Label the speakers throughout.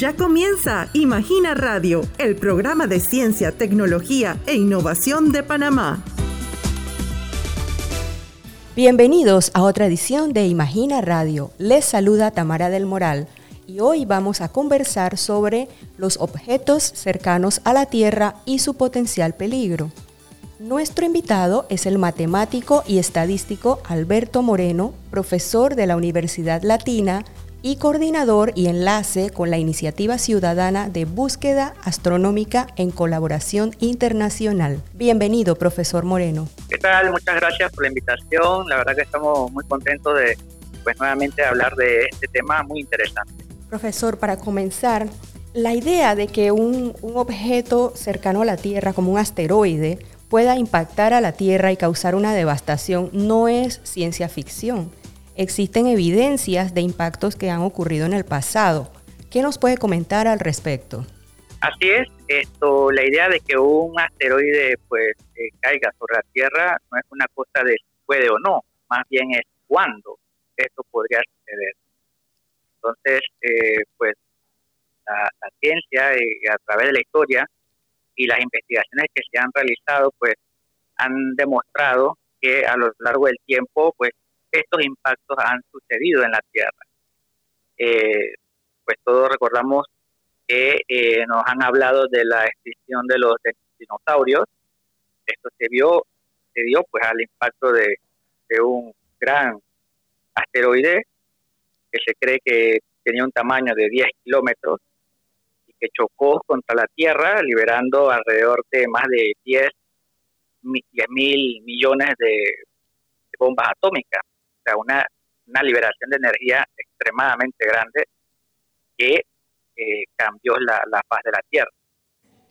Speaker 1: Ya comienza Imagina Radio, el programa de ciencia, tecnología e innovación de Panamá.
Speaker 2: Bienvenidos a otra edición de Imagina Radio. Les saluda Tamara del Moral y hoy vamos a conversar sobre los objetos cercanos a la Tierra y su potencial peligro. Nuestro invitado es el matemático y estadístico Alberto Moreno, profesor de la Universidad Latina y coordinador y enlace con la iniciativa ciudadana de búsqueda astronómica en colaboración internacional. Bienvenido, profesor Moreno.
Speaker 3: ¿Qué tal? Muchas gracias por la invitación. La verdad que estamos muy contentos de pues nuevamente hablar de este tema muy interesante.
Speaker 2: Profesor, para comenzar, la idea de que un, un objeto cercano a la Tierra, como un asteroide, pueda impactar a la Tierra y causar una devastación no es ciencia ficción existen evidencias de impactos que han ocurrido en el pasado. ¿Qué nos puede comentar al respecto?
Speaker 3: Así es, esto, la idea de que un asteroide pues eh, caiga sobre la Tierra no es una cosa de puede o no, más bien es cuándo esto podría suceder. Entonces, eh, pues la, ciencia eh, a través de la historia y las investigaciones que se han realizado pues han demostrado que a lo largo del tiempo pues estos impactos han sucedido en la Tierra. Eh, pues todos recordamos que eh, nos han hablado de la extinción de los dinosaurios. Esto se vio, se dio pues al impacto de, un gran asteroide que se cree que tenía un tamaño de 10 kilómetros y que chocó contra la Tierra, liberando alrededor de más de 10 mil millones de bombas atómicas una, una liberación de energía extremadamente grande que eh, cambió la, la, faz de la Tierra.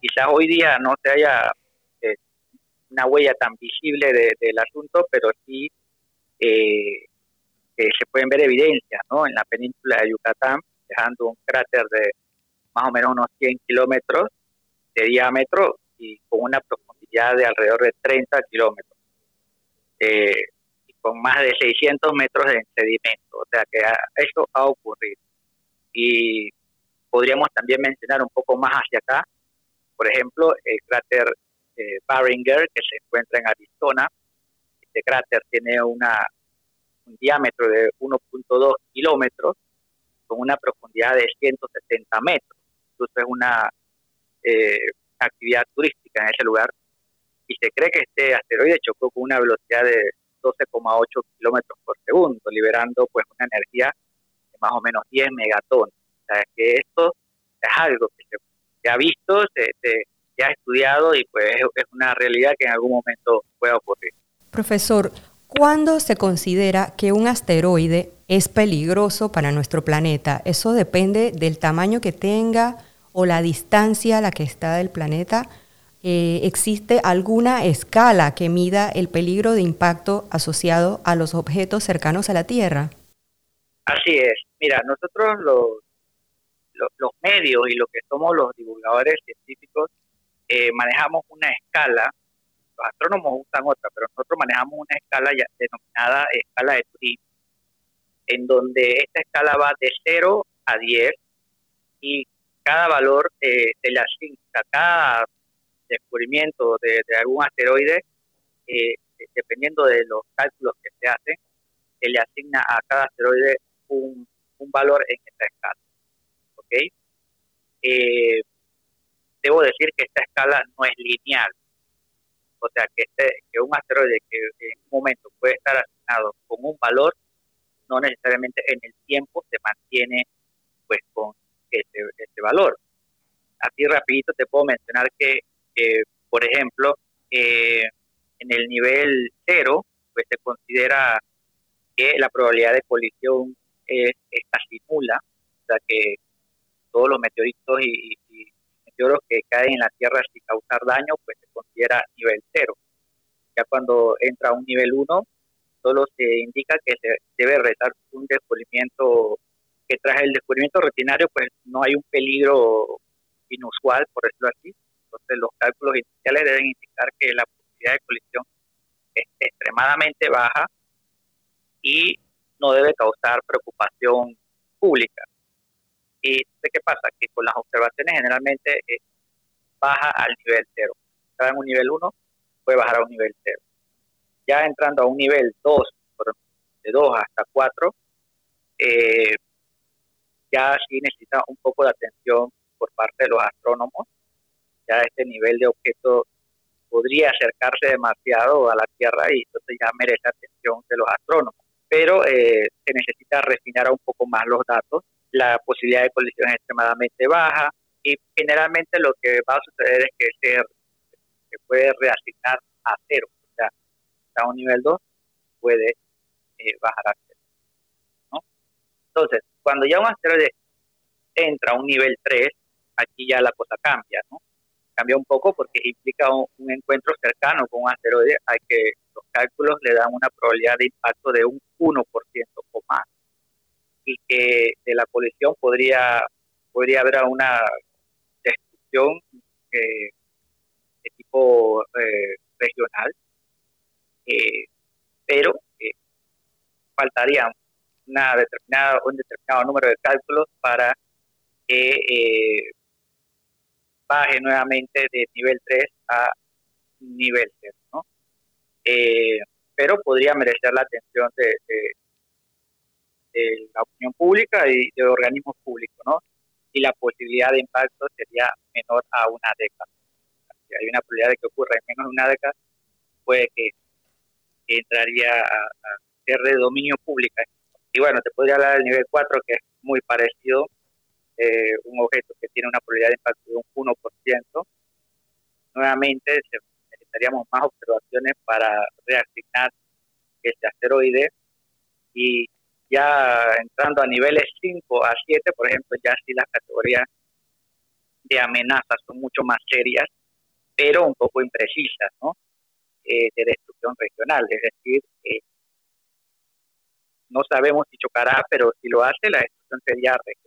Speaker 3: Quizás hoy día no se haya eh, una huella tan visible del asunto, pero sí eh, se pueden ver evidencias ¿no? en la península de Yucatán, dejando un cráter de más o menos unos 100 kilómetros de diámetro y con una profundidad de alrededor de 30 kilómetros. Con más de 600 metros de sedimento. O sea que eso ha ocurrido. Y podríamos también mencionar un poco más hacia acá, por ejemplo, el cráter eh, Barringer, que se encuentra en Arizona. Este cráter tiene una, un diámetro de 1.2 kilómetros con una profundidad de 170 metros. Entonces es una eh, actividad turística en ese lugar. Y se cree que este asteroide chocó con una velocidad de 12,8 kilómetros por segundo, liberando pues una energía de más o menos 10 megatones. O sea, que esto es algo que se, ha visto, se, ha estudiado y pues es, una realidad que en algún momento pueda ocurrir.
Speaker 2: Profesor, ¿cuándo se considera que un asteroide es peligroso para nuestro planeta? ¿Eso depende del tamaño que tenga o la distancia a la que está del planeta? Eh, ¿existe alguna escala que mida el peligro de impacto asociado a los objetos cercanos a la Tierra?
Speaker 3: Así es. Mira, nosotros los, los, medios y lo que somos los divulgadores científicos eh, manejamos una escala, los astrónomos usan otra, pero nosotros manejamos una escala ya denominada escala de Turing, en donde esta escala va de 0 a 10 y cada valor eh, se le asigna, cada descubrimiento de, algún asteroide, eh, dependiendo de los cálculos que se hacen, se le asigna a cada asteroide un, valor en esta escala. ¿Ok? Eh, debo decir que esta escala no es lineal. O sea, que, este, que un asteroide que en un momento puede estar asignado con un valor, no necesariamente en el tiempo se mantiene pues con ese, ese valor. Así rapidito te puedo mencionar que por ejemplo, eh, en el nivel cero, pues se considera que la probabilidad de colisión es, casi nula, o sea que todos los meteoritos y, meteoros que caen en la Tierra sin causar daño, pues se considera nivel cero. Ya cuando entra a un nivel uno, solo se indica que se debe realizar un descubrimiento que tras el descubrimiento rutinario, pues no hay un peligro inusual, por decirlo así, entonces los cálculos iniciales deben indicar que la posibilidad de colisión es extremadamente baja y no debe causar preocupación pública. ¿Y qué pasa? Que con las observaciones generalmente baja al nivel cero. Estaba en un nivel 1, puede bajar a un nivel 0. Ya entrando a un nivel 2, de 2 hasta 4, eh, ya sí necesita un poco de atención por parte de los astrónomos. Ya este nivel de objeto podría acercarse demasiado a la Tierra y entonces ya merece atención de los astrónomos. Pero eh, se necesita refinar un poco más los datos. La posibilidad de colisión es extremadamente baja y generalmente lo que va a suceder es que se, se puede reasignar a cero. O sea, a un nivel 2 puede eh, bajar a cero. ¿no? Entonces, cuando ya un asteroide entra a un nivel 3, aquí ya la cosa cambia, ¿no? Cambia un poco porque implica un, encuentro cercano con un asteroide, hay que los cálculos le dan una probabilidad de impacto de un 1% o más. Y que de la colisión podría, podría haber una destrucción eh, de tipo eh, regional, eh, pero faltaría una determinada, un determinado número de cálculos para que eh, baje nuevamente de nivel 3 a nivel 0, ¿no? Eh, pero podría merecer la atención de, la opinión pública y de organismos públicos, ¿no? Y la posibilidad de impacto sería menor a una década. Si hay una probabilidad de que ocurra en menos de una década, puede que, entraría a, ser de dominio público. Y bueno, te podría hablar del nivel 4, que es muy parecido, eh, un objeto que tiene una probabilidad de impacto de un 1%. Nuevamente necesitaríamos más observaciones para reasignar este asteroide y ya entrando a niveles 5 a 7, por ejemplo, ya sí las categorías de amenazas son mucho más serias, pero un poco imprecisas, ¿no? Eh, de destrucción regional, es decir, eh, no sabemos si chocará, pero si lo hace, la destrucción sería regional.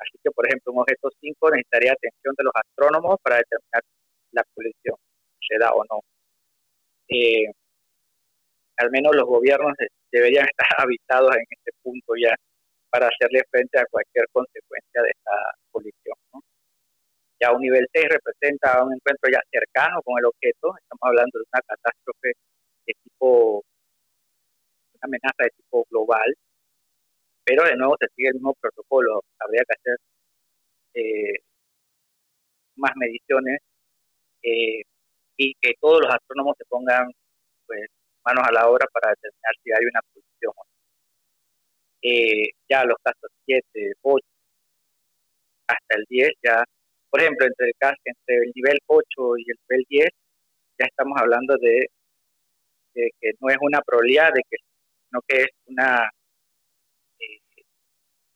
Speaker 3: Así que, por ejemplo, un objeto 5 necesitaría atención de los astrónomos para determinar la colisión, se da o no. Eh, al menos los gobiernos deberían estar avisados en este punto ya para hacerle frente a cualquier consecuencia de esta colisión. Ya un nivel 6 representa un encuentro ya cercano con el objeto, estamos hablando de una catástrofe de tipo amenaza de tipo global, pero de nuevo se sigue el mismo protocolo. Habría que hacer eh, más mediciones eh, y que todos los astrónomos se pongan pues manos a la obra para determinar si hay una posición o no. Eh, ya los casos 7, 8, hasta el 10, ya, por ejemplo, entre el, entre el nivel 8 y el nivel 10, ya estamos hablando de, de que no es una probabilidad de que sino que es una,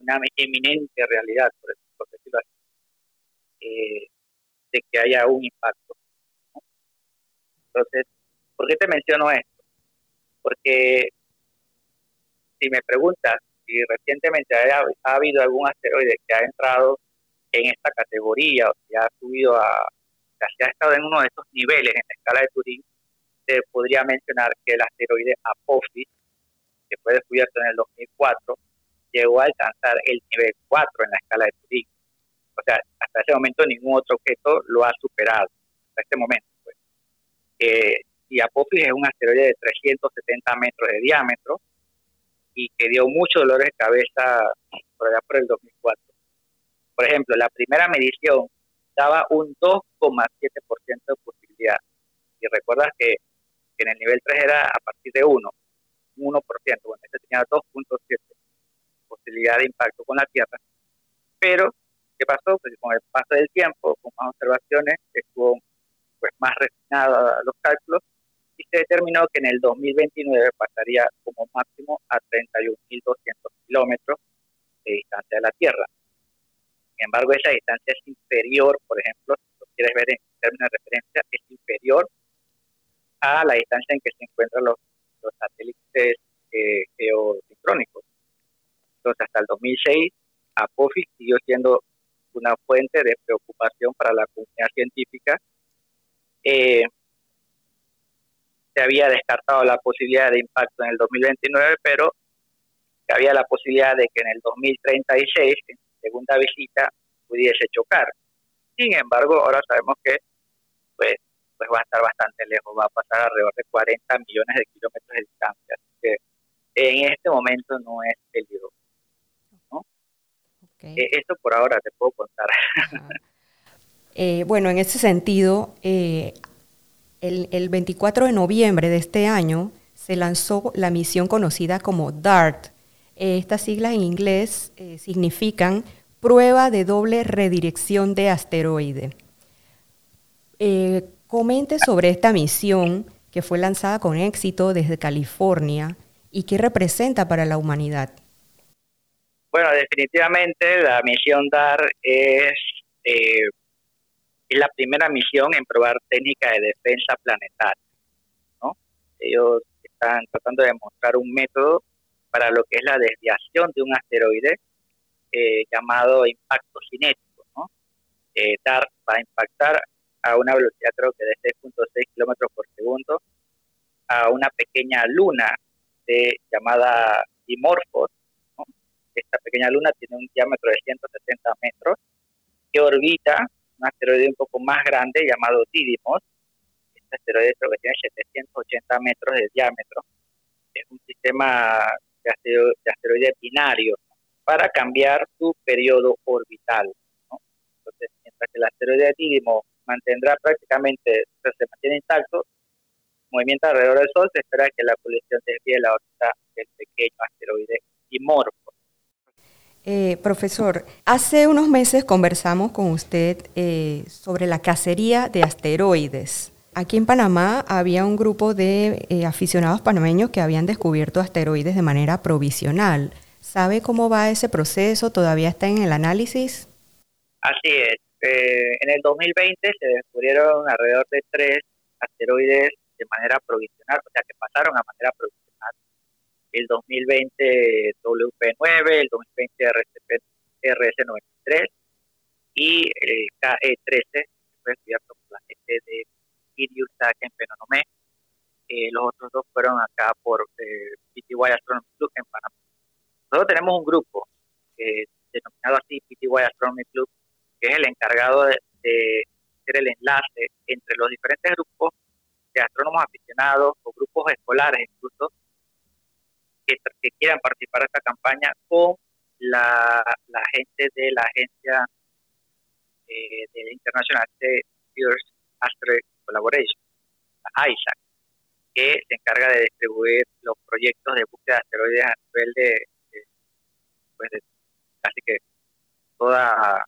Speaker 3: una eminente realidad, por, decirlo eh, de que haya un impacto. Entonces, ¿por qué te menciono esto? Porque si me preguntas si recientemente ha, habido algún asteroide que ha entrado en esta categoría o que ha subido a, que ha estado en uno de estos niveles en la escala de Turín, se podría mencionar que el asteroide Apophis que fue descubierto en el 2004, llegó a alcanzar el nivel 4 en la escala de Turing. O sea, hasta ese momento ningún otro objeto lo ha superado, hasta este momento. Pues. Eh, y Apophis es un asteroide de 370 metros de diámetro y que dio mucho dolor de cabeza por allá por el 2004. Por ejemplo, la primera medición daba un 2,7% de posibilidad. Y recuerdas que, que en el nivel 3 era a partir de 1 1%, bueno, este tenía 2.7 posibilidad de impacto con la Tierra, pero ¿qué pasó? Pues con el paso del tiempo, con más observaciones, estuvo pues más refinado los cálculos y se determinó que en el 2029 pasaría como máximo a 31.200 kilómetros de distancia de la Tierra. Sin embargo, esa distancia es inferior, por ejemplo, si lo quieres ver en términos de referencia, es inferior a la distancia en que se encuentran los los satélites eh, geosincrónicos. Entonces, hasta el 2006, Apophis siguió siendo una fuente de preocupación para la comunidad científica. Eh, se había descartado la posibilidad de impacto en el 2029, pero había la posibilidad de que en el 2036, segunda visita pudiese chocar. Sin embargo, ahora sabemos que pues, pues va a estar bastante lejos, va a pasar alrededor de 40 millones de kilómetros de distancia. Así que en este momento no es peligroso. Eh, eso por ahora te puedo contar.
Speaker 2: Eh, bueno, en ese sentido, eh, el, el 24 de noviembre de este año se lanzó la misión conocida como DART. estas siglas en inglés significan Prueba de Doble Redirección de Asteroide. comente sobre esta misión que fue lanzada con éxito desde California y qué representa para la humanidad?
Speaker 3: Bueno, definitivamente la misión DAR es, eh, la primera misión en probar técnica de defensa planetaria. ¿no? Ellos están tratando de demostrar un método para lo que es la desviación de un asteroide eh, llamado impacto cinético. ¿no? Eh, DAR va a impactar a una velocidad creo que de 6.6 kilómetros por segundo a una pequeña luna llamada Dimorphos. Esta pequeña luna tiene un diámetro de 170 metros que orbita un asteroide un poco más grande llamado Didymos. Este asteroide creo que tiene 780 metros de diámetro. Es un sistema de asteroides binario para cambiar su periodo orbital. Entonces, mientras que el asteroide Didymos mantendrá prácticamente, se mantiene intacto, movimiento alrededor del Sol, se espera que la colisión desvíe la órbita del pequeño asteroide Dimorfo.
Speaker 2: Eh, profesor, hace unos meses conversamos con usted eh, sobre la cacería de asteroides. Aquí en Panamá había un grupo de eh, aficionados panameños que habían descubierto asteroides de manera provisional. ¿Sabe cómo va ese proceso? ¿Todavía está en el análisis?
Speaker 3: Así es. en el 2020 se descubrieron alrededor de tres asteroides de manera provisional, o sea que pasaron a manera provisional. El 2020 WP9, el 2020 RCP, RS93 y el KE13, fue descubierto por la gente de Sirius en Penonomé. Eh, los otros dos fueron acá por eh, PTY Astronomy Club en Panamá. Nosotros tenemos un grupo eh, denominado así PTY Astronomy Club, que es el encargado de, de hacer el enlace entre los diferentes grupos de astrónomos aficionados o grupos escolares incluso que, quieran participar en esta campaña con la, gente de la agencia eh, de International Earth Asteroid Collaboration, la ISAC, que se encarga de distribuir los proyectos de búsqueda de asteroides a nivel de, pues casi que toda,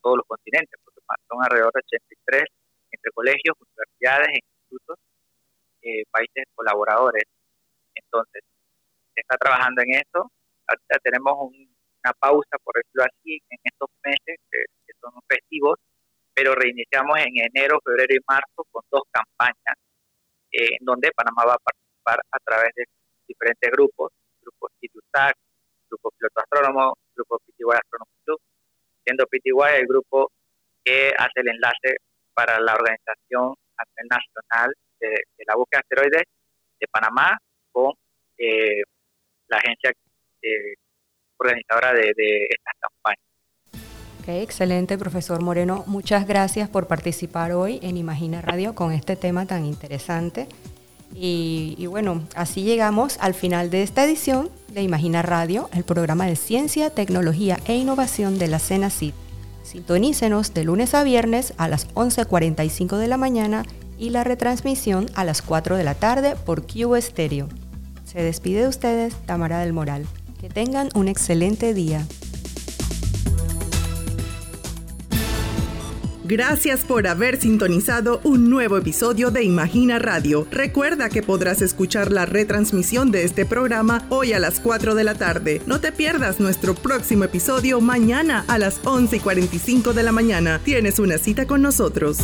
Speaker 3: todos los continentes, porque son alrededor de 83 entre colegios, universidades, institutos, eh, países colaboradores. Entonces, está trabajando en esto. Ahorita tenemos una pausa, por decirlo así, en estos meses que, son festivos, pero reiniciamos en enero, febrero y marzo con dos campañas eh, en donde Panamá va a participar a través de diferentes grupos, grupos CITUSAC, grupo Piloto Astrónomo, grupo PTY Astrónomo Club, siendo PTY el grupo que hace el enlace para la organización a nivel nacional de, la búsqueda de asteroides de Panamá con eh, la agencia eh, organizadora de, estas campañas.
Speaker 2: Okay, excelente, profesor Moreno. Muchas gracias por participar hoy en Imagina Radio con este tema tan interesante. Y, bueno, así llegamos al final de esta edición de Imagina Radio, el programa de ciencia, tecnología e innovación de la CENACIT. Sintonícenos de lunes a viernes a las 11.45 de la mañana y la retransmisión a las 4 de la tarde por Q Stereo. Se despide de ustedes Tamara del Moral. Que tengan un excelente día.
Speaker 1: Gracias por haber sintonizado un nuevo episodio de Imagina Radio. Recuerda que podrás escuchar la retransmisión de este programa hoy a las 4 de la tarde. No te pierdas nuestro próximo episodio mañana a las 11 y 45 de la mañana. Tienes una cita con nosotros.